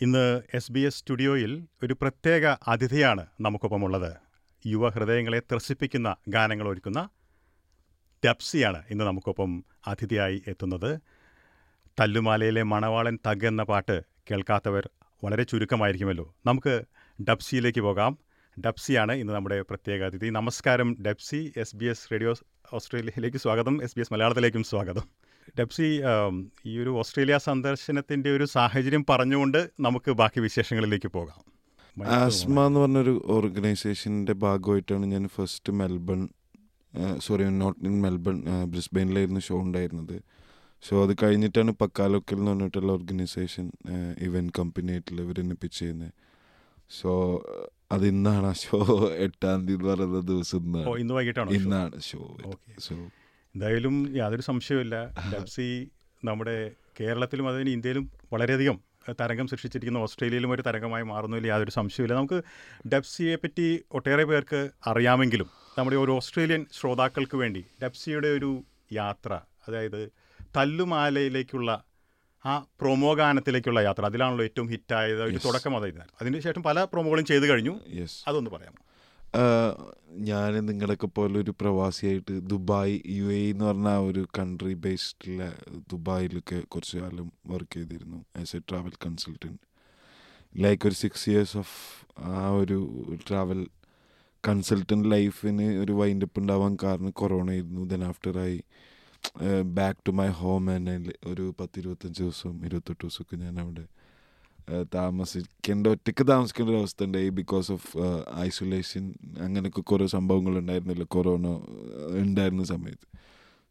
ഇന്ന് S B S സ്റ്റുഡിയോയിൽ ഒരു പ്രത്യേക അതിഥിയാണ് നമുക്കൊപ്പമുള്ളത്. യുവഹൃദയങ്ങളെ ത്രസിപ്പിക്കുന്ന ഗാനങ്ങൾ ഒരുക്കുന്ന ഡബ്സിയാണ് ഇന്ന് നമുക്കൊപ്പം അതിഥിയായി എത്തുന്നത്. തല്ലുമാലയിലെ മണവാളൻ തഗ് എന്ന പാട്ട് കേൾക്കാത്തവർ വളരെ ചുരുക്കമായിരിക്കുമല്ലോ. നമുക്ക് ഡപ്സിയിലേക്ക് പോകാം. ഡബ്സിയാണ് ഇന്ന് നമ്മുടെ പ്രത്യേക അതിഥി. നമസ്കാരം Dabzee S B S radio ഓസ്ട്രേലിയയിലേക്ക് സ്വാഗതം. എസ് ബി എസ് മലയാളത്തിലേക്കും സ്വാഗതം. ഡബ്സി ഈ ഒരു ഓസ്ട്രേലിയ സന്ദർശനത്തിന്റെ ഒരു സാഹചര്യം പറഞ്ഞുകൊണ്ട് നമുക്ക് ബാക്കി വിശേഷങ്ങളിലേക്ക് പോകാം. ആസ്മ എന്ന് പറഞ്ഞൊരു ഓർഗനൈസേഷന്റെ ഭാഗമായിട്ടാണ് ഞാൻ first Melbourne sorry not in Melbourne ബ്രിസ്ബെയിനിലായിരുന്നു show ഉണ്ടായിരുന്നത്. സോ അത് കഴിഞ്ഞിട്ടാണ് പക്കാലോക്കൽ എന്ന് പറഞ്ഞിട്ടുള്ള ഓർഗനൈസേഷൻ ഇവന്റ് കമ്പനി ആയിട്ടുള്ള ഇവരെന്നെ പിച്ച് ചെയ്യുന്നത്. സോ അത് ഇന്നാണ് ആ ഷോ എട്ടാം തീയതി എന്ന് പറയുന്ന ദിവസം ഇന്നാണ്. ഇന്ന് ഇന്നാണ് ഷോ സോ എന്തായാലും യാതൊരു സംശയവുമില്ല. ഡബ്സി നമ്മുടെ കേരളത്തിലും അതിന് ഇന്ത്യയിലും വളരെയധികം തരംഗം സൃഷ്ടിച്ചിരിക്കുന്ന ഓസ്ട്രേലിയയിലും ഒരു തരംഗമായി മാറുന്നതിൽ യാതൊരു സംശയമില്ല നമുക്ക് ഡബ്സിയെ പറ്റി ഒട്ടേറെ പേർക്ക് അറിയാമെങ്കിലും നമ്മുടെ ഒരു ഓസ്ട്രേലിയൻ ശ്രോതാക്കൾക്ക് വേണ്ടി ഡബ്സിയുടെ ഒരു യാത്ര അതായത് തല്ലുമാലയിലേക്കുള്ള ആ പ്രൊമോ ഗാനത്തിലേക്കുള്ള യാത്ര അതിലാണല്ലോ ഏറ്റവും ഹിറ്റായത് ഒരു തുടക്കം അതായിരുന്നു അതിനുശേഷം പല പ്രൊമോകളും ചെയ്തു കഴിഞ്ഞു. യെസ് അതൊന്ന് പറയാം ഞാൻ നിങ്ങളൊക്കെ പോലെ ഒരു പ്രവാസിയായിട്ട് ദുബായ് യു എ എന്ന് പറഞ്ഞ ഒരു കൺട്രി ബേസ്ഡിലെ ദുബായിലൊക്കെ കുറച്ച് കാലം വർക്ക് ചെയ്തിരുന്നു as a travel consultant like ഒരു സിക്സ് ഇയേഴ്സ് ഓഫ് ആ ഒരു ട്രാവൽ കൺസൾട്ടന്റ് ലൈഫിന് ഒരു വൈൻഡപ്പ് ഉണ്ടാവാൻ കാരണം കൊറോണ ആയിരുന്നു. Then after I back to my home and ഒരു പത്ത് ഇരുപത്തഞ്ച് ദിവസം ഇരുപത്തെട്ട് ദിവസമൊക്കെ ഞാൻ അവിടെ ഏഹ് താമസിക്കേണ്ട ഒറ്റയ്ക്ക് താമസിക്കേണ്ട ഒരു അവസ്ഥ ഉണ്ടായി ബിക്കോസ് ഓഫ് ഐസൊലേഷൻ അങ്ങനെയൊക്കെ കുറേ സംഭവങ്ങൾ ഉണ്ടായിരുന്നില്ല കൊറോണ ഉണ്ടായിരുന്ന സമയത്ത്.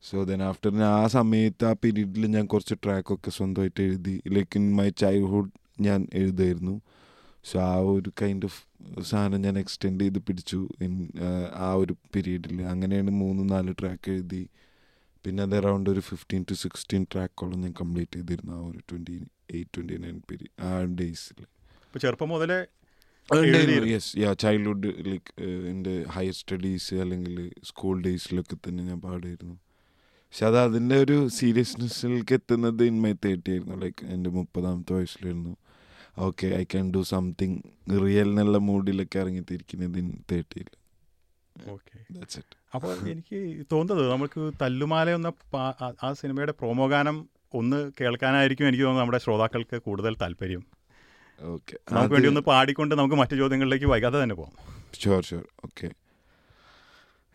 സോ ദെൻ ആഫ്റ്റർ ആ സമയത്ത് ആ പീരീഡിൽ ഞാൻ കുറച്ച് ട്രാക്കൊക്കെ സ്വന്തമായിട്ട് എഴുതി ലൈക്ക് ഇൻ മൈ ചൈൽഡ്ഹുഡ് ഞാൻ എഴുതായിരുന്നു. സോ ആ ഒരു കൈൻഡ് ഓഫ് സാധനം ഞാൻ എക്സ്റ്റെൻഡ് ചെയ്ത് പിടിച്ചു ഇൻ ആ ഒരു പീരീഡിൽ അങ്ങനെയാണ് മൂന്ന് നാല് ട്രാക്ക് എഴുതി. പിന്നെ അത് അറൗണ്ട് ഒരു ഫിഫ്റ്റീൻ ടു സിക്സ്റ്റീൻ ട്രാക്കോളം ഞാൻ കംപ്ലീറ്റ് ചെയ്തിരുന്നു ആ ഒരു twenty eight twenty nine period ആ ഡേയ്സിൽ ഇപ്പോൾ ചെറുപ്പം മുതലേ. യെസ് യാ ചൈൽഡ്ഹുഡ് ലൈക്ക് എന്റെ ഹയർ സ്റ്റഡീസ് അല്ലെങ്കിൽ സ്കൂൾ ഡേയ്സിലൊക്കെ തന്നെ ഞാൻ പാടിയിരുന്നു. പക്ഷെ അത് അതിന്റെ ഒരു സീരിയസ്നെസ്സിലേക്ക് എത്തുന്നത് ഇൻ മൈ തേർട്ടി ആയിരുന്നു ലൈക്ക് എന്റെ മുപ്പതാമത്തെ വയസ്സിലായിരുന്നു. Okay I can do something real എന്നുള്ള മൂഡിലൊക്കെ ഇറങ്ങിത്തിരിക്കുന്നത് ഇൻ തേർട്ടിയിൽ അപ്പോൾ എനിക്ക് തോന്നുന്നത് നമുക്ക് തല്ലുമാല എന്ന ആ സിനിമയുടെ പ്രൊമോ ഗാനം ഒന്ന് കേൾക്കാനായിരിക്കും എനിക്ക് തോന്നുന്നത് നമ്മുടെ ശ്രോതാക്കൾക്ക് കൂടുതൽ താല്പര്യം. ഓക്കെ. നമുക്ക് വേണ്ടി ഒന്ന് പാടിക്കൊണ്ട് നമുക്ക് മറ്റു ചോദ്യങ്ങളിലേക്ക് വൈകാതെ തന്നെ പോകാം ഷുവർ ഷുവർ ഓക്കെ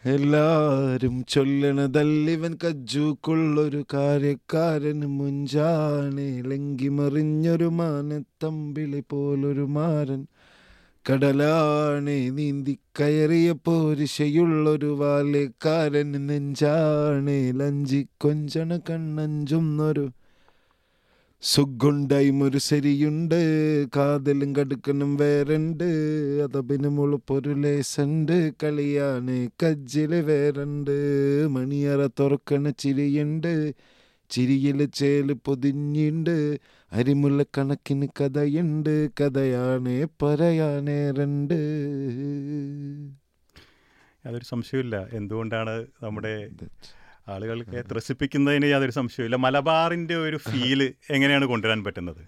എല്ലാരും ചൊല്ലണതല്ലിവൻ കജ്ജൂക്കുള്ളൊരു കാര്യക്കാരന് മുഞ്ചാണ് ലങ്കിമറിഞ്ഞൊരു മാനത്തമ്പിളി പോലൊരു മാരൻ. കടലാണ് നീന്തി കയറിയ പോരിശയുള്ളൊരു വാലേക്കാരൻ നെഞ്ചാണ്. ലഞ്ചി കൊഞ്ചണ കണ്ണഞ്ചുന്നൊരു സുഖുണ്ടായും ഒരു ശരിയുണ്ട് കാതലും കടുക്കനും വേറുണ്ട്. അതപിന് മുളുപ്പൊരു ലേസുണ്ട്. കളിയാണ് കജ്ജിൽ വേറുണ്ട്. മണിയറ തുറക്കണ ചിരിയുണ്ട്. ചിരിയിൽ ചേൽ പൊതിഞ്ഞിണ്ട്. അരിമുല്ല കണക്കിന് കഥയുണ്ട് പറയാനേ രണ്ട്. യാതൊരു സംശയമില്ല എന്തുകൊണ്ടാണ് നമ്മുടെ ആളുകൾക്ക് ത്രസിപ്പിക്കുന്നതിന് യാതൊരു സംശയമില്ല മലബാറിന്റെ ഒരു ഫീൽ എങ്ങനെയാണ് കൊണ്ടുവരാൻ പറ്റുന്നത്?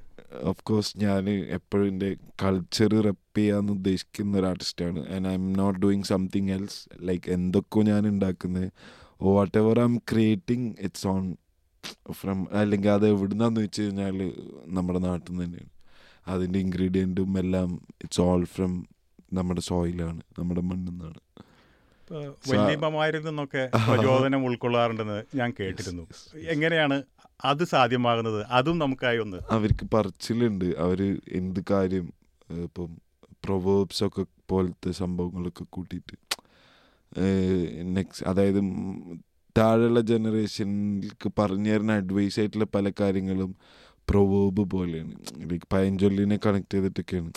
ഓഫ് കോഴ്സ് ഞാൻ എപ്പോഴും എന്റെ കൾച്ചർ റെപ്പ് ചെയ്യാന്ന് ഉദ്ദേശിക്കുന്ന ഒരു ആർട്ടിസ്റ്റാണ് and I'm not doing something else like എന്തൊക്കെയോ ഞാൻ ഉണ്ടാക്കുന്നത് whatever I'm creating it's own from അല്ലെങ്കിൽ അത് എവിടുന്നാന്ന് വെച്ച് കഴിഞ്ഞാൽ നമ്മുടെ നാട്ടിൽ നിന്ന് തന്നെയാണ് അതിന്റെ ഇൻഗ്രീഡിയന്റും എല്ലാം ഇറ്റ്സ് ഓൾ ഫ്രം നമ്മുടെ സോയിലാണ് നമ്മുടെ മണ്ണിൽ നിന്നാണ് ഇപ്പോൾ വല്യമ്മമാരിൽ നിന്നൊക്കെ പ്രചോദനം ഉൾക്കൊള്ളാറുണ്ടെന്ന് ഞാൻ കേട്ടിരുന്നു. എങ്ങനെയാണ് അത് സാധ്യമാകുന്നത്? അതും നമുക്കായി ഒന്ന് അവർക്ക് പറച്ചിലുണ്ട്. അവർ എന്ത് കാര്യം ഇപ്പം പ്രൊവേബ്സ് ഒക്കെ പോലത്തെ സംഭവങ്ങളൊക്കെ കൂട്ടിയിട്ട് നെക്സ്റ്റ് അതായത് താഴെയുള്ള ജനറേഷനിലേക്ക് പറഞ്ഞു തരുന്ന അഡ്വൈസ് ആയിട്ടുള്ള പല കാര്യങ്ങളും പ്രൊവേബ് പോലെയാണ്. ലൈക്ക് പയഞ്ചൊല്ലിനെ കണക്ട് ചെയ്തിട്ടൊക്കെയാണ്.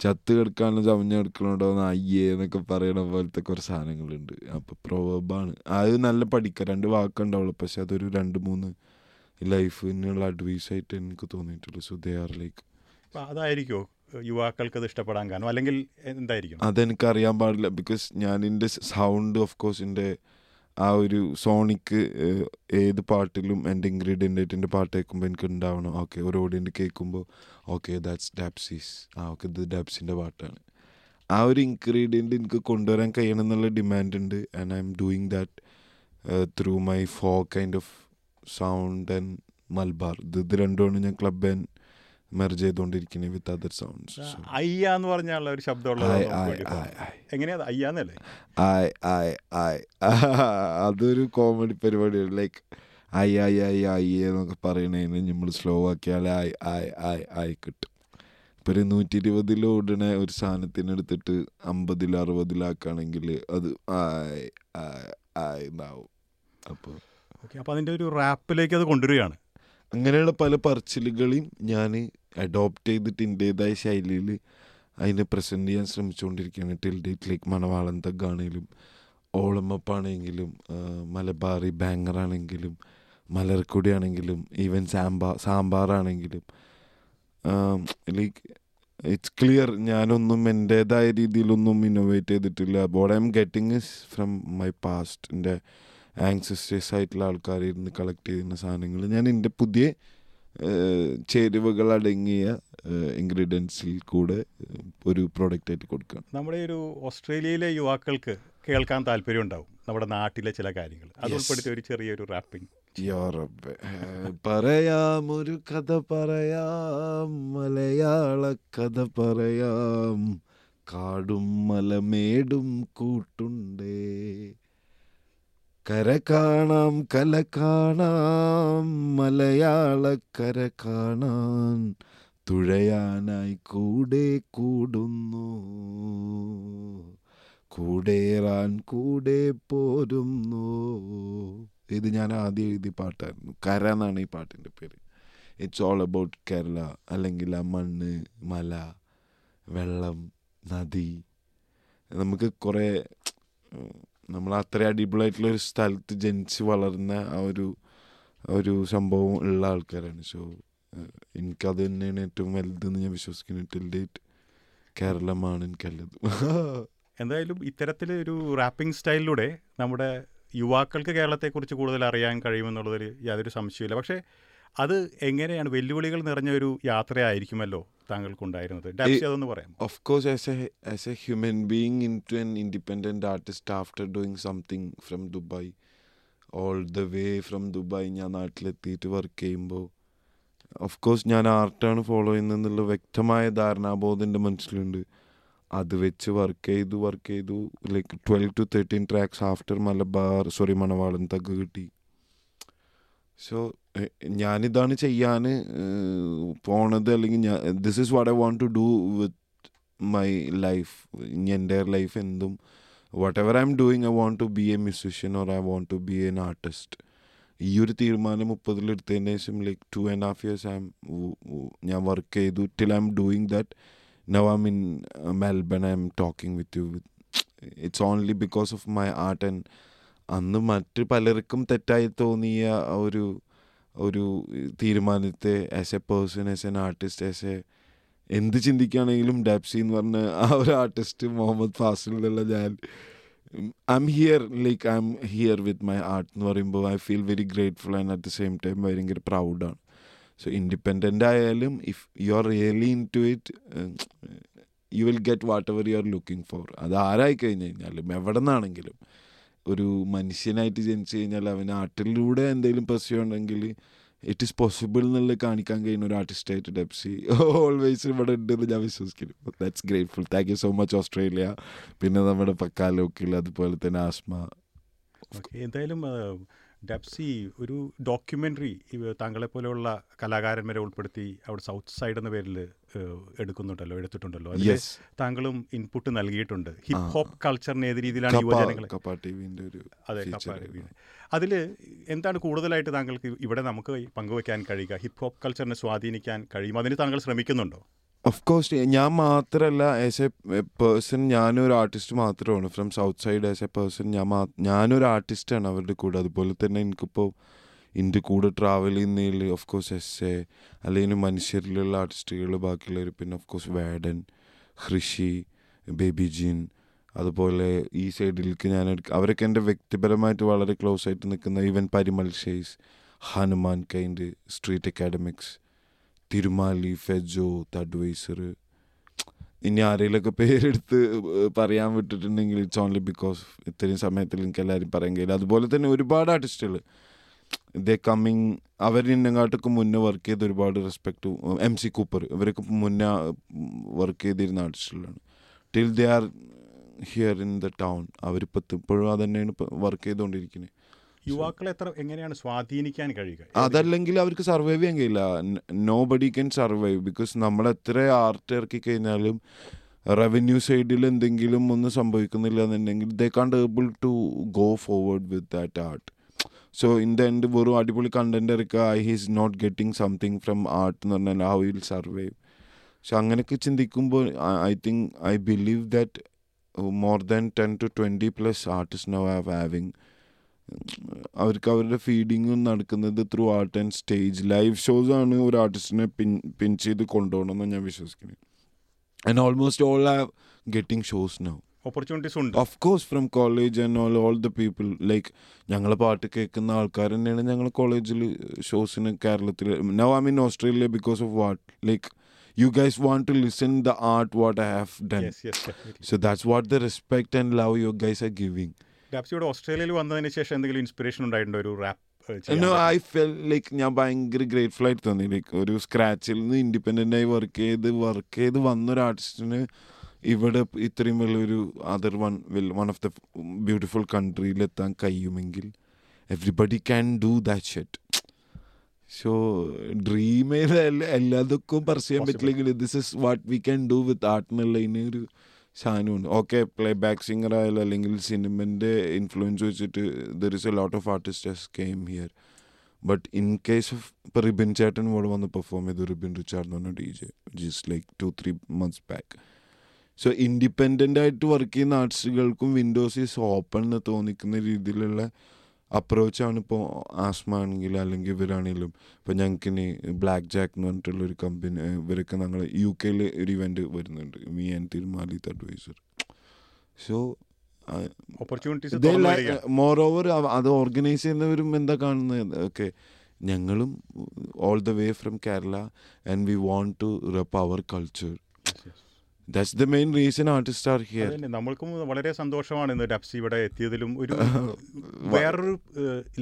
ചത്ത് കിടക്കാനും ചമഞ്ഞ് കിടക്കണോണ്ടോ അയ്യേ എന്നൊക്കെ പറയണ പോലത്തെ കുറച്ച് സാധനങ്ങളുണ്ട്. അപ്പോൾ പ്രൊവേബാണ് അത് നല്ല പഠിക്കുക രണ്ട് വാക്കുണ്ടാവുള്ളൂ. പക്ഷെ അതൊരു രണ്ട് മൂന്ന് ലൈഫിനുള്ള അഡ്വൈസ് ആയിട്ട് എനിക്ക് തോന്നിയിട്ടുള്ളൂ. സോ ദേ ആർ ലൈക്ക് അതായിരിക്കുമോ യുവാക്കൾക്ക് അത് ഇഷ്ടപ്പെടാൻ കാരണം. അല്ലെങ്കിൽ എന്തായിരിക്കും അതെനിക്ക് അറിയാൻ പാടില്ല. ബിക്കോസ് ഞാൻ എന്റെ സൗണ്ട് ഓഫ് കോഴ്സ് എന്റെ ആ ഒരു സോണിക്ക് ഏത് പാട്ടിലും എന്റെ ഇൻഗ്രീഡിയന്റേറ്റിന്റെ പാട്ട് കേൾക്കുമ്പോൾ എനിക്ക് ഉണ്ടാവണം ഓക്കെ ഒരു ഓഡിയന്റ് കേൾക്കുമ്പോൾ ഓക്കെ ദാറ്റ്സ് ഡാപ്സീസ്. ആ ഓക്കെ ഇത് ഡാപ്സിന്റെ പാട്ടാണ്. ആ ഒരു ഇൻഗ്രീഡിയന്റ് എനിക്ക് കൊണ്ടുവരാൻ കഴിയണം എന്നുള്ള ഡിമാൻഡ് ഉണ്ട് and I'm doing that through my ഫോ kind of sound and Malabar ഇത് ഇത് രണ്ടുമാണ് ഞാൻ ക്ലബ് ആൻഡ് മെർജ് ചെയ്തുകൊണ്ടിരിക്കുന്നത് വിത്ത് അതർ സൗണ്ട്സ് അയ്യ എന്ന് പറഞ്ഞുള്ള ഒരു ശബ്ദമുള്ള. എങ്ങനെയാ അയ്യാന്നല്ലേ അതൊരു കോമഡി പരിപാടിയാണ്. ലൈക്ക് ആയി ആയി ആയി ആയി എന്നൊക്കെ പറയണതിന് നമ്മൾ സ്ലോ ആക്കിയാൽ ആയ് ആയ് ആയ് ആയി കിട്ടും. ഇപ്പം ഒരു നൂറ്റി ഇരുപതിൽ ഓടണ ഒരു സാധനത്തിനെടുത്തിട്ട് അമ്പതിൽ അറുപതിലാക്കുകയാണെങ്കിൽ അത് ആയ് ആയ് ആയ് എന്നാവും. അപ്പോൾ ഓക്കെ അപ്പോൾ അതിന്റെ ഒരു റാപ്പിലേക്ക് അത് കൊണ്ടുവരികയാണ്. അങ്ങനെയുള്ള പല പറച്ചിലുകളെയും ഞാൻ അഡോപ്റ്റ് ചെയ്തിട്ട് എന്റേതായ ശൈലിയിൽ അതിനെ പ്രസന്റ് ചെയ്യാൻ ശ്രമിച്ചുകൊണ്ടിരിക്കുകയാണ്. ടിൽ ഡേറ്റ് ലൈക്ക് മണവാളൻ തഗ്ഗാണെങ്കിലും ഓളമപ്പാണെങ്കിലും മലബാറി ബാങ്ങറാണെങ്കിലും മലർക്കുടി ആണെങ്കിലും ഈവൻ സാമ്പാ സാമ്പാറാണെങ്കിലും ലൈക്ക് ഇറ്റ്സ് ക്ലിയർ ഞാനൊന്നും എന്റേതായ രീതിയിലൊന്നും ഇന്നോവേറ്റ് ചെയ്തിട്ടില്ല. But I'm getting is from my past എന്റെ ആങ്സിസ്റ്റേഴ്സ് ആയിട്ടുള്ള ആൾക്കാർ ഇരുന്ന് കളക്ട് ചെയ്യുന്ന സാധനങ്ങൾ ഞാൻ എന്റെ പുതിയ ചേരുവകൾ അടങ്ങിയ ഇൻഗ്രീഡിയൻസിൽ കൂടെ ഒരു പ്രോഡക്റ്റ് ആയിട്ട് കൊടുക്കുക നമ്മുടെ ഒരു ഓസ്ട്രേലിയയിലെ യുവാക്കൾക്ക് കേൾക്കാൻ താല്പര്യം ഉണ്ടാവും. നമ്മുടെ നാട്ടിലെ ചില കാര്യങ്ങൾ അത് ഉൾപ്പെടുത്തി ഉൾപ്പെടുത്തിയ ഒരു ചെറിയൊരു റാപ്പിംഗ്. പറയാം ഒരു കഥ പറയാം. മലയാള കഥ പറയാം. കാടും മലമേടും കൂട്ടുണ്ടേ. കര കാണാം കല കാണാം മലയാള കര കാണാൻ. തുഴയാനായി കൂടെ കൂടുന്നു. കൂടേറാൻ കൂടെ പോരുന്നു. ഇത് ഞാൻ ആദ്യം എഴുതിയ പാട്ടായിരുന്നു. കര എന്നാണ് ഈ പാട്ടിന്റെ പേര്. ഇറ്റ്സ് ഓൾ അബൌട്ട് കേരള അല്ലെങ്കിൽ ആ മണ്ണ് മല വെള്ളം നദി. നമുക്ക് കുറേ നമ്മൾ അത്ര അടിപൊളിയായിട്ടുള്ള ഒരു സ്ഥലത്ത് ജനിച്ച് വളർന്ന ആ ഒരു ഒരു സംഭവം ഉള്ള ആൾക്കാരാണ്. സോ എനിക്കത് തന്നെയാണ് ഏറ്റവും വലുതെന്ന് ഞാൻ വിശ്വസിക്കുന്നു. ടിൽ ഡേറ്റ് കേരളമാണ് എനിക്കല്ലത്. എന്തായാലും ഇത്തരത്തിൽ ഒരു റാപ്പിംഗ് സ്റ്റൈലിലൂടെ നമ്മുടെ യുവാക്കൾക്ക് കേരളത്തെക്കുറിച്ച് കൂടുതൽ അറിയാൻ കഴിയുമെന്നുള്ളതിൽ യാതൊരു സംശയമില്ല പക്ഷേ അത് എങ്ങനെയാണ് വെല്ലുവിളികൾ നിറഞ്ഞ ഒരു യാത്രയായിരിക്കുമല്ലോ? താങ്കൾക്കുണ്ടായിരുന്നത്? അതൊന്ന് പറയാം of course as a as a human being into an independent artist after doing something from Dubai all the way from Dubai ഞാൻ നാട്ടിലെത്തിയിട്ട് വർക്ക് ചെയ്യുമ്പോൾ ഓഫ് കോഴ്സ് ഞാൻ ആർട്ടാണ് ഫോളോ ചെയ്യുന്നതെന്നുള്ള വ്യക്തമായ ധാരണാബോധം എന്റെ മനസ്സിലുണ്ട്. അത് വെച്ച് വർക്ക് ചെയ്തു വർക്ക് ചെയ്തു like twelve to thirteen tracks after Malabar sorry Manavalan thug കിട്ടി. സോ ഞാനിതാണ് ചെയ്യാൻ പോണത് അല്ലെങ്കിൽ ഞാൻ this is what I want to do with my life എന്റെ ലൈഫ് എന്തും whatever I'm doing I want to be a musician or I want to be an artist ഈ ഒരു തീരുമാനം മുപ്പതിലെടുത്തതിന് ശേഷം like two and half years I'm ഞാൻ work ചെയ്തു. Till I'm doing that now I mean Melbourne I'm talking with you with it's only because of my art and അന്ന് മറ്റ് പലർക്കും തെറ്റായി തോന്നിയ ഒരു ഒരു തീരുമാനത്തെ as a person as an artist as a എന്ത് ചിന്തിക്കുകയാണെങ്കിലും ഡാപ്സി എന്ന് പറഞ്ഞ ആ ഒരു ആർട്ടിസ്റ്റ് മുഹമ്മദ് ഫാസിൽ ഫാസിലുള്ള ഞാൻ I'm here like I'm here with my art എന്ന് പറയുമ്പോൾ I feel very grateful and at the same time ഭയങ്കര പ്രൗഡാണ് സോ ഇൻഡിപെൻഡന്റ് ആയാലും if you are really into it you will get whatever you are looking for അത് ആരായി കഴിഞ്ഞ് കഴിഞ്ഞാലും എവിടെ നിന്നാണെങ്കിലും. ഒരു മനുഷ്യനായിട്ട് ജനിച്ചു കഴിഞ്ഞാൽ അവന് ആർട്ടിലൂടെ എന്തെങ്കിലും പെർസ്യൂ ഉണ്ടെങ്കിൽ ഇറ്റ് ഈസ് പോസിബിൾ എന്നുള്ളത് കാണിക്കാൻ കഴിയുന്ന ഒരു ആർട്ടിസ്റ്റായിട്ട് ഡെപ്സി ഓൾവേസ് ഇവിടെ ഉണ്ടെന്ന് ഞാൻ വിശ്വസിക്കുന്നു. That's grateful thank you so much Australia പിന്നെ നമ്മുടെ പക്കാലോക്കിൽ അതുപോലെ തന്നെ ആസ്മ എന്തായാലും ഡെപ്സി ഒരു ഡോക്യുമെന്ററി താങ്കളെ പോലെയുള്ള കലാകാരന്മാരെ ഉൾപ്പെടുത്തി അവിടെ സൗത്ത് സൈഡ് എന്ന പേരിൽ എടുക്കുന്നുണ്ടല്ലോ എടുത്തിട്ടുണ്ടല്ലോ. അതിൽ താങ്കളും ഇൻപുട്ട് നൽകിയിട്ടുണ്ട്. ഹിപ് ഹോപ്പ് കൾച്ചറിന് ഏത് രീതിയിലാണ് യുവജനങ്ങൾ അതെ അതിൽ എന്താണ് കൂടുതലായിട്ട് താങ്കൾക്ക് ഇവിടെ നമുക്ക് പങ്കുവെക്കാൻ കഴിയുക? ഹിപ് ഹോപ്പ് കൾച്ചറിനെ സ്വാധീനിക്കാൻ കഴിയും? അതിന് താങ്കൾ ശ്രമിക്കുന്നുണ്ടോ? ഓഫ് കോഴ്സ് ഞാൻ മാത്രമല്ല ആസ് എ പേഴ്സൺ ഞാനൊരു ആർട്ടിസ്റ്റ് മാത്രമാണ് from south side as a person ഞാൻ മാ- ഞാനൊരു ആർട്ടിസ്റ്റാണ് അവരുടെ കൂടെ. അതുപോലെ തന്നെ എനിക്കിപ്പോൾ എന്റെ കൂടെ ട്രാവൽ ചെയ്യുന്നതിൽ ഓഫ് കോഴ്സ് എസ് എ അല്ലെങ്കിൽ മനുഷ്യരിലുള്ള ആർട്ടിസ്റ്റുകൾ ബാക്കിയുള്ളവർ പിന്നെ ഓഫ് കോഴ്സ് വേഡൻ ഹൃഷി ബേബി ജീൻ അതുപോലെ ഈ സൈഡിലേക്ക് ഞാൻ അവരൊക്കെ എന്റെ വ്യക്തിപരമായിട്ട് വളരെ ക്ലോസ് ആയിട്ട് നിൽക്കുന്ന even Parimal Hanumankind street academics Thirumali Fejo Thudwiser ഇനി ആരെങ്കിലുമൊക്കെ പേരെടുത്ത് പറയാൻ വിട്ടിട്ടുണ്ടെങ്കിൽ ഇറ്റ്സ് ഓൺലി ബിക്കോസ് ഇത്രയും സമയത്തിൽ എനിക്ക് എല്ലാവരും പറയാൻ കഴിയില്ല. അതുപോലെ തന്നെ ഒരുപാട് ആർട്ടിസ്റ്റുകൾ ദേ കമ്മിങ് അവർ ഇന്നങ്ങാട്ടൊക്കെ മുന്നേ വർക്ക് ചെയ്ത് ഒരുപാട് റെസ്പെക്ട് എം സി കൂപ്പർ ഇവരൊക്കെ മുന്നേ വർക്ക് ചെയ്തിരുന്ന ആർട്ടിസ്റ്റുകളാണ്. Till they are here in the town. അവരിപ്പോൾ ഇപ്പോഴും അത് തന്നെയാണ് വർക്ക് ചെയ്തുകൊണ്ടിരിക്കുന്നത് യുവാക്കളെ എത്ര എങ്ങനെയാണ് സ്വാധീനിക്കാൻ കഴിയുക? അതല്ലെങ്കിൽ അവർക്ക് സർവൈവ് ചെയ്യാൻ കഴിയില്ല. Nobody can survive because നമ്മൾ എത്ര ആർട്ട് ഇറക്കി കഴിഞ്ഞാലും റവന്യൂ സൈഡിൽ എന്തെങ്കിലും ഒന്നും സംഭവിക്കുന്നില്ല എന്നുണ്ടെങ്കിൽ they can't able to go forward with that art so in the end വെറും അടിപൊളി കണ്ടന്റ് ഇറക്കുക I he's not getting something from art എന്ന് പറഞ്ഞാൽ ഹൗ വിൽ സർവൈവ് പക്ഷെ അങ്ങനെയൊക്കെ ചിന്തിക്കുമ്പോൾ I think I believe that more than ten to twenty plus artist no have having അവർക്ക് അവരുടെ ഫീഡിങ്ങും നടക്കുന്നത് through art and stage live shows ആണ് ഒരു ആർട്ടിസ്റ്റിനെ പിൻ പിൻ ചെയ്ത് കൊണ്ടുപോകണമെന്ന് ഞാൻ വിശ്വസിക്കുന്നു. And almost all are getting shows now opportunities ഉണ്ട്. Of course from college and all all the people like ഞങ്ങളെ പാട്ട് കേൾക്കുന്ന ആൾക്കാർ തന്നെയാണ് ഞങ്ങൾ കോളേജിൽ ഷോസിന് കേരളത്തിൽ now I mean Australia because of what like you guys want to listen the art what I have done so that's what the respect and love you guys are giving ഡാപ്സിയുടെ ഓസ്ട്രേലിയയിൽ വന്നതിന് ശേഷം എന്തെങ്കിലും ഇൻസ്പിറേഷൻ ഉണ്ടായിട്ടുണ്ടോ? ഒരു rap I fell like ഞാൻ ഭയങ്കര grateful ആയിട്ട് തോന്നി. ലൈക്ക് ഒരു സ്ക്രാച്ചിൽ നിന്ന് ഇൻഡിപെൻഡന്റ് ആയി വർക്ക് ചെയ്ത് വർക്ക് ചെയ്ത് വന്നൊരു ആർട്ടിസ്റ്റിന് ഇവിടെ ഇത്രയും വലിയൊരു other one will one of the beautiful കൺട്രിയിലെത്താൻ കഴിയുമെങ്കിൽ everybody can do that shit so dream എല്ലാതൊക്കെ പർസ്യാൻ ചെയ്യാൻ പറ്റില്ലെങ്കിൽ this is what we can do with art എന്നുള്ള ഒരു സാധനമുണ്ട് ഓക്കെ പ്ലേ ബാക്ക് സിംഗർ ആയാലും അല്ലെങ്കിൽ സിനിമന്റെ ഇൻഫ്ലുവൻസ് വെച്ചിട്ട് there is a lot of artist came here but in case of ഇപ്പോൾ റിബിൻ ചേട്ടൻ ഇവിടെ വന്ന് പെർഫോം ചെയ്തു റിബിൻ റിച്ചാർഡ് എന്ന് പറഞ്ഞ D J just like two three months back so independent ആയിട്ട് വർക്ക് ചെയ്യുന്ന ആർട്ടിസ്റ്റുകൾക്കും വിൻഡോസ് ഈസ് ഓപ്പൺ എന്ന് തോന്നിക്കുന്ന രീതിയിലുള്ള അപ്രോച്ചാണ് ഇപ്പോൾ ആസ്മ ആണെങ്കിൽ അല്ലെങ്കിൽ ഇവരാണെങ്കിലും. ഇപ്പോൾ ഞങ്ങൾക്ക് ഇനി ബ്ലാക്ക് ജാക്ക് എന്ന് പറഞ്ഞിട്ടുള്ളൊരു കമ്പനി ഇവരൊക്കെ ഞങ്ങൾ യു കെയിൽ ഒരു ഇവന്റ് വരുന്നുണ്ട്. Me and Thirumali adviser so moreover അത് ഓർഗനൈസ് ചെയ്യുന്നവരും എന്താ കാണുന്നത് ഓക്കെ ഞങ്ങളും all the way from Kerala and we want to rep our culture that's the main reason artist are here നമ്മൾക്കും വളരെ സന്തോഷമാണ് ഇന്ന് ഡബ്സി ഇവിടെ എത്തിയതിലും ഒരു വേറൊരു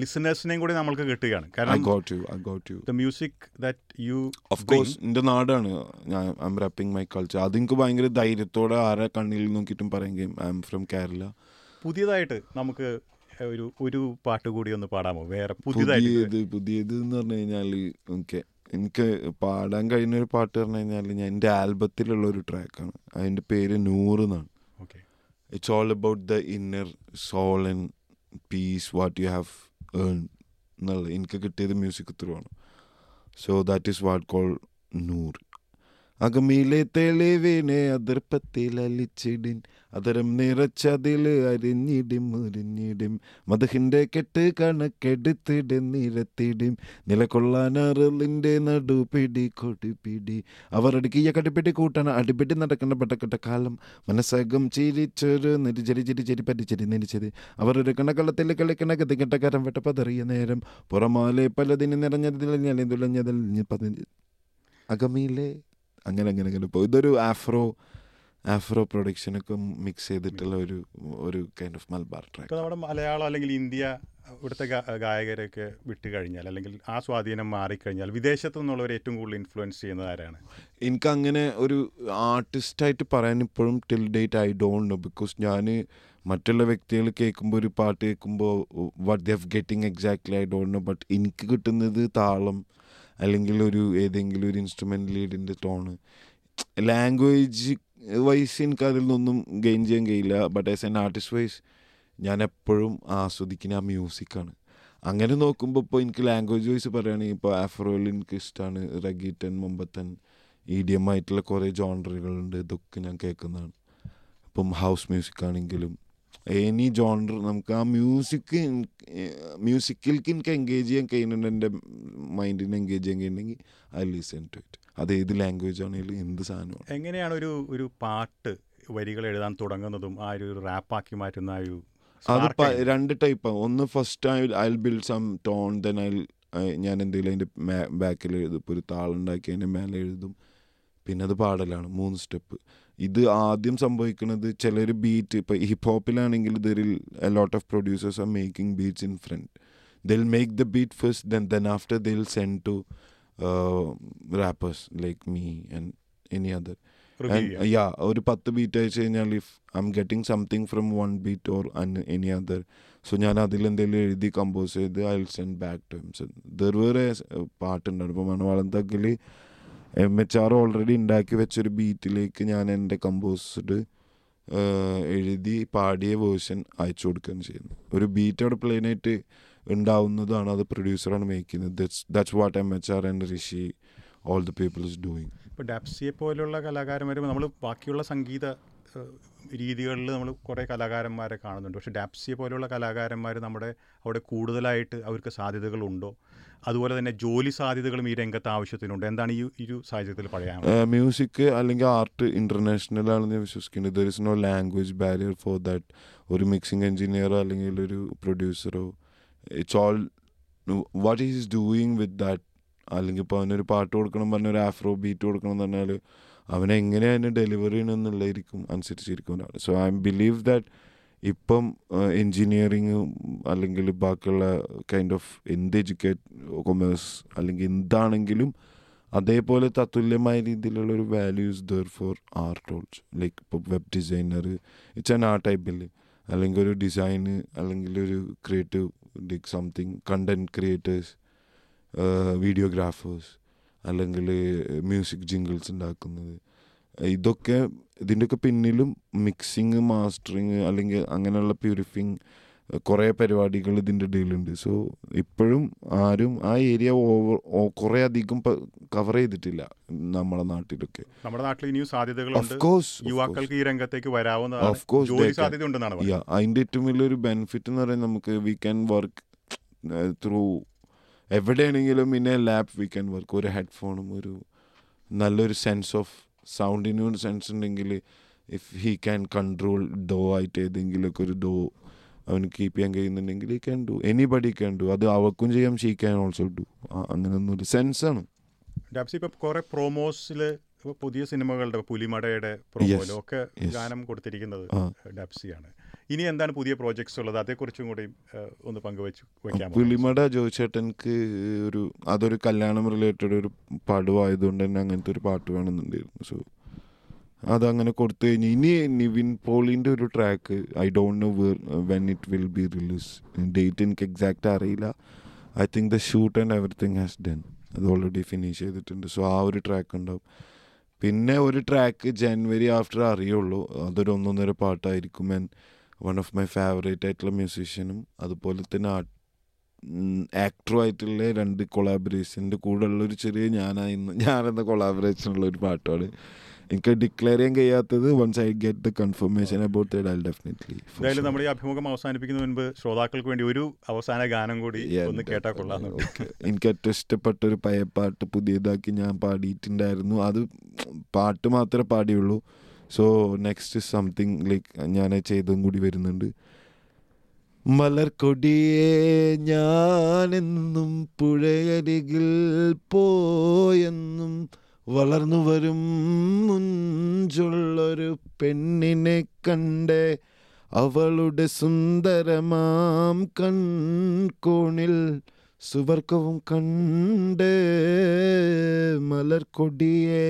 ലിസണേഴ്സിനെയും കൂടി നമ്മൾക്ക് കിട്ടുകയാണ്. ഐ കാരണം got you I got you the music that you of course എന്റെ നാടാണ്. ഞാൻ I M rapping my culture അതെനിക്ക് ഭയങ്കര ധൈര്യത്തോടെ ആരെ കണ്ണിൽ നോക്കിയിട്ടും പറയുകയും ഐ എം ഫ്രം കേരള പുതിയതായിട്ട് നമുക്ക് ഒരു ഒരു പാട്ട് കൂടി ഒന്ന് പാടാമോ? വേറെ പുതിയതായിട്ട് പുതിയത് പുതിയത് എന്ന് പറഞ്ഞു കഴിഞ്ഞാൽ ഓക്കെ എനിക്ക് പാടാൻ കഴിയുന്ന ഒരു പാട്ട് പറഞ്ഞു കഴിഞ്ഞാൽ ഞാൻ എന്റെ ആൽബത്തിലുള്ള ഒരു ട്രാക്കാണ്. അതിന്റെ പേര് നൂറ് എന്നാണ്. Okay. It's all about the inner soul and peace what you have earn എന്നുള്ളത് എനിക്ക് കിട്ടിയത് മ്യൂസിക് ത്രൂ ആണ്. So that is what call നൂറ്. അകമിലെ തെളിവിനെ അതിർപ്പത്തിൽ അലിച്ചിടിൻ. അതരം നിറച്ചതിൽ അരിഞ്ഞിടും മുരിഞ്ഞിടും. മധുഹിന്റെ കെട്ട് കണക്കെടുത്തിടും നിരത്തിടും. നിലകൊള്ളാൻ നിലകൊള്ളാനറിലിന്റെ നടുപിടി കൊടിപിടി. അവർ അടുക്കിയ കടിപ്പിടി കൂട്ടണ അടിപിടി നടക്കുന്ന പെട്ടക്കെട്ട കാലം മനസ്സകം ചിരിച്ചൊരു നെരിചരി ചിരി ചിരി നിരിച്ചത് അവർ ഒരു കണക്കളത്തിൽ കളിക്കണ ഗതികെട്ടക്കാരൻ വെട്ടപ്പതറിയ നേരം. പുറമാലെ പലതിന് നിറഞ്ഞതിൽ പതിന് അകമിയിലെ അങ്ങനെ അങ്ങനെ അങ്ങനെ. പോകും ഇതൊരു ആഫ്രോ ആഫ്രോ പ്രൊഡക്ഷനൊക്കെ മിക്സ് ചെയ്തിട്ടുള്ള ഒരു ഒരു കൈൻഡ് ഓഫ് മൽബാർ ട്രാക്ക് നമ്മുടെ മലയാളം അല്ലെങ്കിൽ ഇന്ത്യ ഇവിടുത്തെ ഗായകരൊക്കെ വിട്ട് കഴിഞ്ഞാൽ അല്ലെങ്കിൽ ആ സ്വാധീനം മാറിക്കഴിഞ്ഞാൽ വിദേശത്തു നിന്നുള്ളവർ ഏറ്റവും കൂടുതൽ ഇൻഫ്ലുവൻസ് ചെയ്യുന്നത് ആരാണ്? എനിക്ക് അങ്ങനെ ഒരു ആർട്ടിസ്റ്റായിട്ട് പറയാൻ ഇപ്പോഴും till date I don't know because ഞാൻ മറ്റുള്ള വ്യക്തികൾ കേൾക്കുമ്പോൾ ഒരു പാട്ട് കേൾക്കുമ്പോൾ what the have getting exactly I don't know but എനിക്ക് കിട്ടുന്നത് താളം അല്ലെങ്കിൽ ഒരു ഏതെങ്കിലും ഒരു ഇൻസ്ട്രുമെന്റ് ലീഡിന്റെ ടോണ് ലാംഗ്വേജ് വൈസ് എനിക്ക് അതിൽ നിന്നൊന്നും ഗെയിൻ ചെയ്യാൻ കഴിയില്ല. But as an artist wise ഞാൻ എപ്പോഴും ആസ്വദിക്കുന്ന ആ മ്യൂസിക്കാണ് അങ്ങനെ നോക്കുമ്പോൾ ഇപ്പോൾ എനിക്ക് ലാംഗ്വേജ് വൈസ് പറയുകയാണെങ്കിൽ ഇപ്പോൾ ആഫ്രോയിൽ എനിക്ക് ഇഷ്ടമാണ് reggaeton moombahton E D M ആയിട്ടുള്ള കുറേ ജോണറുകളുണ്ട് ഇതൊക്കെ ഞാൻ കേൾക്കുന്നതാണ്. ഇപ്പം ഹൗസ് മ്യൂസിക് ആണെങ്കിലും എനി ജോണർ നമുക്ക് ആ മ്യൂസിക് മ്യൂസിക്കിലേക്ക് എനിക്ക് എൻഗേജ് ചെയ്യാൻ കഴിയുന്നുണ്ട് എന്റെ മൈൻഡിനെ എൻഗേജ് ചെയ്യാൻ കഴിയുന്നെങ്കിൽ ഐ ലിസൺ ടു ഇറ്റ് അത് ഏത് ലാംഗ്വേജ് ആണെങ്കിലും എന്ത് സാധനമാണ് എങ്ങനെയാണ് ഒരു ഒരു പാട്ട് വരികൾ എഴുതാൻ തുടങ്ങുന്നതും ആ ഒരു റാപ്പാക്കി മാറ്റുന്ന ആ ഒരു അത് രണ്ട് ടൈപ്പ് ആണ് രണ്ട് ടൈപ്പാണ് ഒന്ന് first I I build some tone then I ഞാൻ എന്തെങ്കിലും അതിന്റെ ബാക്കിൽ എഴുതും. ഇപ്പോൾ ഒരു താളുണ്ടാക്കി അതിന്റെ മേലെ എഴുതും. പിന്നെ അത് പാടലാണ് മൂന്ന് സ്റ്റെപ്പ്. ഇത് ആദ്യം സംഭവിക്കുന്നത് ചിലർ ബീറ്റ് ഇപ്പോൾ hip ഹോപ്പിലാണെങ്കിൽ there'll a lot of producers are making beats in front they'll make the beat first then then after they'll send to rappers like me and any other. Yeah ഒരു പത്ത് beat അയച്ചു കഴിഞ്ഞാൽ if I'm getting something from one beat or any other so ഞാൻ അതിലെന്തെങ്കിലും എഴുതി compose ചെയ്ത് I will send back to him there വേറെ പാട്ടുണ്ടായിരുന്നു ഇപ്പോൾ മണവാളം തക്കിൽ എം എച്ച് ആർ ഓൾറെഡി ഉണ്ടാക്കി വെച്ചൊരു ബീറ്റിലേക്ക് ഞാൻ എന്റെ കമ്പോസ്ഡ് എഴുതി പാടിയ വേർഷൻ അയച്ചു കൊടുക്കുകയാണ് ചെയ്യുന്നത്. ഒരു ബീറ്റ് അവിടെ പ്ലെയിനായിട്ട് ഉണ്ടാവുന്നതാണ് അത് പ്രൊഡ്യൂസറാണ് മേക്ക് ചെയ്യുന്നത്. That's that's what M H R and Rishi all the people is doing ഇപ്പോൾ ഡാപ്സിയെ പോലുള്ള കലാകാരന്മാർ നമ്മൾ ബാക്കിയുള്ള സംഗീത രീതികളിൽ നമ്മൾ കുറേ കലാകാരന്മാരെ കാണുന്നുണ്ട്. പക്ഷേ ഡാപ്സിയെ പോലെയുള്ള കലാകാരന്മാർ നമ്മുടെ അവിടെ കൂടുതലായിട്ട് അവർക്ക് സാധ്യതകളുണ്ടോ? അതുപോലെ തന്നെ ജോലി സാധ്യതകളും ഈ രംഗത്ത് ആവശ്യത്തിനുണ്ട്? എന്താണ് ഈ ഒരു സാഹചര്യത്തിൽ പറയാൻ മ്യൂസിക് അല്ലെങ്കിൽ ആർട്ട് ഇന്റർനാഷണൽ ആണെന്ന് ഞാൻ വിശ്വസിക്കുന്നത് there is no language barrier for that ഒരു മിക്സിംഗ് എഞ്ചിനീയറോ അല്ലെങ്കിൽ ഒരു പ്രൊഡ്യൂസറോ it's all what is doing with that അല്ലെങ്കിൽ ഇപ്പോൾ അവനൊരു പാട്ട് കൊടുക്കണം പറഞ്ഞ ഒരു ആഫ്രോ ബീറ്റ് കൊടുക്കണം എന്ന് പറഞ്ഞാൽ അവനെങ്ങനെ അതിനെ ഡെലിവറി ചെയ്യണമെന്നുള്ളതായിരിക്കും അനുസരിച്ചിരിക്കും ഒരാൾ സോ ഐ ബിലീവ് ദാറ്റ് ഇപ്പം എൻജിനീയറിങ് അല്ലെങ്കിൽ ബാക്കിയുള്ള കൈൻഡ് ഓഫ് എന്ത് എഡ്യൂക്കേറ്റ് കൊമേഴ്സ് അല്ലെങ്കിൽ എന്താണെങ്കിലും അതേപോലെ തത്തുല്യമായ രീതിയിലുള്ള ഒരു values there for art also like ഇപ്പോൾ web designer it's an art I believe അല്ലെങ്കിൽ ഒരു ഡിസൈന് അല്ലെങ്കിൽ ഒരു ക്രിയേറ്റീവ് ഡിക് സംതിങ് കണ്ടന്റ് ക്രിയേറ്റേഴ്സ് വീഡിയോഗ്രാഫേഴ്സ് അല്ലെങ്കിൽ മ്യൂസിക് ജിങ്കിൾസ് ഉണ്ടാക്കുന്നത്. ഇതൊക്കെ ഇതിന്റെയൊക്കെ പിന്നിലും മിക്സിങ് മാസ്റ്ററിങ് അല്ലെങ്കിൽ അങ്ങനെയുള്ള പ്യൂരിഫിങ് കുറേ പരിപാടികൾ ഇതിന്റെ ഇടയിലുണ്ട്. സോ ഇപ്പോഴും ആരും ആ ഏരിയ ഓവർ കുറേ അധികം കവർ ചെയ്തിട്ടില്ല നമ്മുടെ നാട്ടിലൊക്കെ. നമ്മുടെ നാട്ടിൽ ഇനിയും സാധ്യതകളുണ്ട്. യുവാക്കൾക്ക് ഈ രംഗത്തേക്ക് വരാവുന്ന സാധ്യത ഉണ്ടെന്നാണ് അതിന്റെ ഏറ്റവും വലിയൊരു ബെനിഫിറ്റ് എന്ന് പറയുന്നത് നമുക്ക് വി ക്യാൻ വർക്ക് ത്രൂ എവിടെയാണെങ്കിലും in a lab we can work ഒരു ഹെഡ്ഫോണും ഒരു നല്ലൊരു സെൻസ് ഓഫ് സൗണ്ടിനും ഒരു സെൻസ് ഉണ്ടെങ്കിൽ ഇഫ് ഹീ ക്യാൻ കൺട്രോൾ ഡോ ആയിട്ട് ഏതെങ്കിലുമൊക്കെ ഒരു ഡോ അവൻ കീപ്പ് ചെയ്യാൻ കഴിയുന്നുണ്ടെങ്കിൽ he can do anybody can do അത് അവർക്കും ചെയ്യാം ഷീ ക്യാൻ ഓൾസോ ഡു അങ്ങനെയൊന്നും ഒരു സെൻസാണ് ഡാപ്സി ഇപ്പൊ കുറെ പ്രൊമോസിൽ പുതിയ സിനിമകളുടെ പുലിമടയുടെ പ്രൊമോയിലും ഒക്കെ ഗാനം കൊടുത്തിരിക്കുന്നത് ആ. ഇനി എന്താണ് പുതിയ പ്രോജക്ട്സ് ഉള്ളത്? അതേക്കുറിച്ചും കൂടി ഒന്ന് പങ്കുവെച്ച് വയ്ക്കാം പുലിമട ജോയിച്ചേട്ടൻക്ക് ഒരു അതൊരു കല്യാണം റിലേറ്റഡ് ഒരു പടുവായതുകൊണ്ട് തന്നെ അങ്ങനത്തെ ഒരു പാട്ട് വേണമെന്നുണ്ടായിരുന്നു. സോ അതങ്ങനെ കൊടുത്തു കഴിഞ്ഞ് ഇനി നിവിൻ പോളിന്റെ ഒരു track I don't know when it will be release date എനിക്ക് എക്സാക്റ്റ് അറിയില്ല. I think the shoot and everything has done അത് ഓൾറെഡി ഫിനിഷ് ചെയ്തിട്ടുണ്ട്. സോ ആ ഒരു ട്രാക്ക് ഉണ്ടാവും. പിന്നെ ഒരു ട്രാക്ക് ജനുവരി ആഫ്റ്റർ അറിയുള്ളൂ. അതൊരു ഒന്നൊന്നര പാട്ടായിരിക്കും. And one of my favourite ആയിട്ടുള്ള മ്യൂസീഷ്യനും അതുപോലെ തന്നെ ആക്ടറും ആയിട്ടുള്ള രണ്ട് കൊളാബറേഷന്റെ കൂടെ ഉള്ളൊരു ചെറിയ ഞാനായിരുന്നു ഞാനെന്ന കൊളാബറേഷൻ ഉള്ള ഒരു പാട്ടാണ്. എനിക്ക് ഡിക്ലെയർ ചെയ്യാൻ കഴിയാത്തത് once I get the confirmation about I definitely എന്തായാലും നമ്മുടെ ഈ അഭിമുഖം അവസാനിപ്പിക്കുന്ന മുൻപ് ശ്രോതാക്കൾക്ക് വേണ്ടി ഒരു അവസാന ഗാനം കൂടി ഒന്ന് കേട്ടാൽ കൊള്ളാം എനിക്ക് ഏറ്റവും ഇഷ്ടപ്പെട്ട ഒരു പയപ്പാട്ട് പുതിയതാക്കി ഞാൻ പാടിയിട്ടുണ്ടായിരുന്നു. അത് പാട്ട് മാത്രമേ പാടിയുള്ളൂ. സോ നെക്സ്റ്റ് സംതിങ് ലൈക്ക് ഞാൻ ചെയ്തും കൂടി വരുന്നുണ്ട്. മലർക്കൊടിയെ ഞാനെന്നും പുഴയരികിൽ പോയെന്നും വളർന്നു വരും മുഞ്ചുള്ളൊരു പെണ്ണിനെ കണ്ടേ. അവളുടെ സുന്ദരമാം കൺകോണിൽ സുവർക്കവും കണ്ട്. മലർക്കൊടിയെ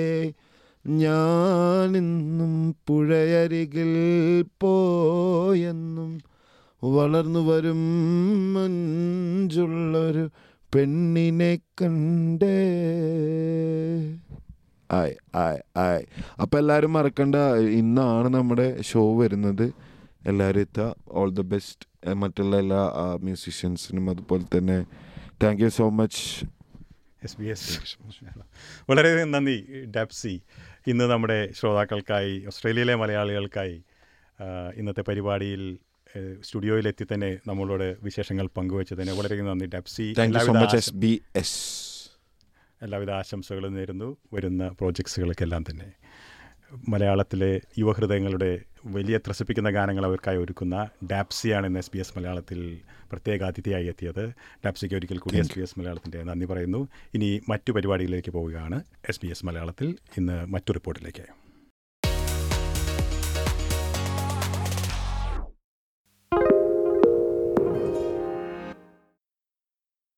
ഞാനിന്നും പുഴയരികിൽ പോയെന്നും വളർന്നു വരും മഞ്ചുള്ളൊരു പെണ്ണിനെ കണ്ടേ. ആയ് ആയ് ആയ്. അപ്പം എല്ലാവരും മറക്കണ്ട ഇന്നാണ് നമ്മുടെ ഷോ വരുന്നത്. എല്ലാവരും എത്തുക. ഓൾ ദ ബെസ്റ്റ് മറ്റുള്ള എല്ലാ മ്യൂസീഷ്യൻസിനും അതുപോലെ തന്നെ. Thank you so much S B S വളരെ നന്ദി ഡാപ്സി ഇന്ന് നമ്മുടെ ശ്രോതാക്കൾക്കായി ഓസ്ട്രേലിയയിലെ മലയാളികൾക്കായി ഇന്നത്തെ പരിപാടിയിൽ സ്റ്റുഡിയോയിലെത്തി തന്നെ നമ്മളോട് വിശേഷങ്ങൾ പങ്കുവച്ചതിന് വളരെ നന്ദി. ഡെപ്സി എല്ലാവിധ ആശംസകളും നേരുന്നു. വരുന്ന പ്രോജക്ട്സുകൾക്കെല്ലാം തന്നെ. മലയാളത്തിലെ യുവഹൃദയങ്ങളുടെ വലിയ ത്രസിപ്പിക്കുന്ന ഗാനങ്ങൾ അവർക്കായി ഒരുക്കുന്ന ഡാപ്സിയാണ് ഇന്ന് എസ് ബി എസ് മലയാളത്തിൽ പ്രത്യേക അതിഥിയായി എത്തിയത്. ഡാപ്സിക്ക് ഒരിക്കൽ കൂടി എസ് ബി എസ് മലയാളത്തിന്റെ നന്ദി പറയുന്നു. ഇനി മറ്റു പരിപാടികളിലേക്ക് പോവുകയാണ് എസ് ബി എസ് മലയാളത്തിൽ. ഇന്ന് മറ്റു റിപ്പോർട്ടിലേക്ക്.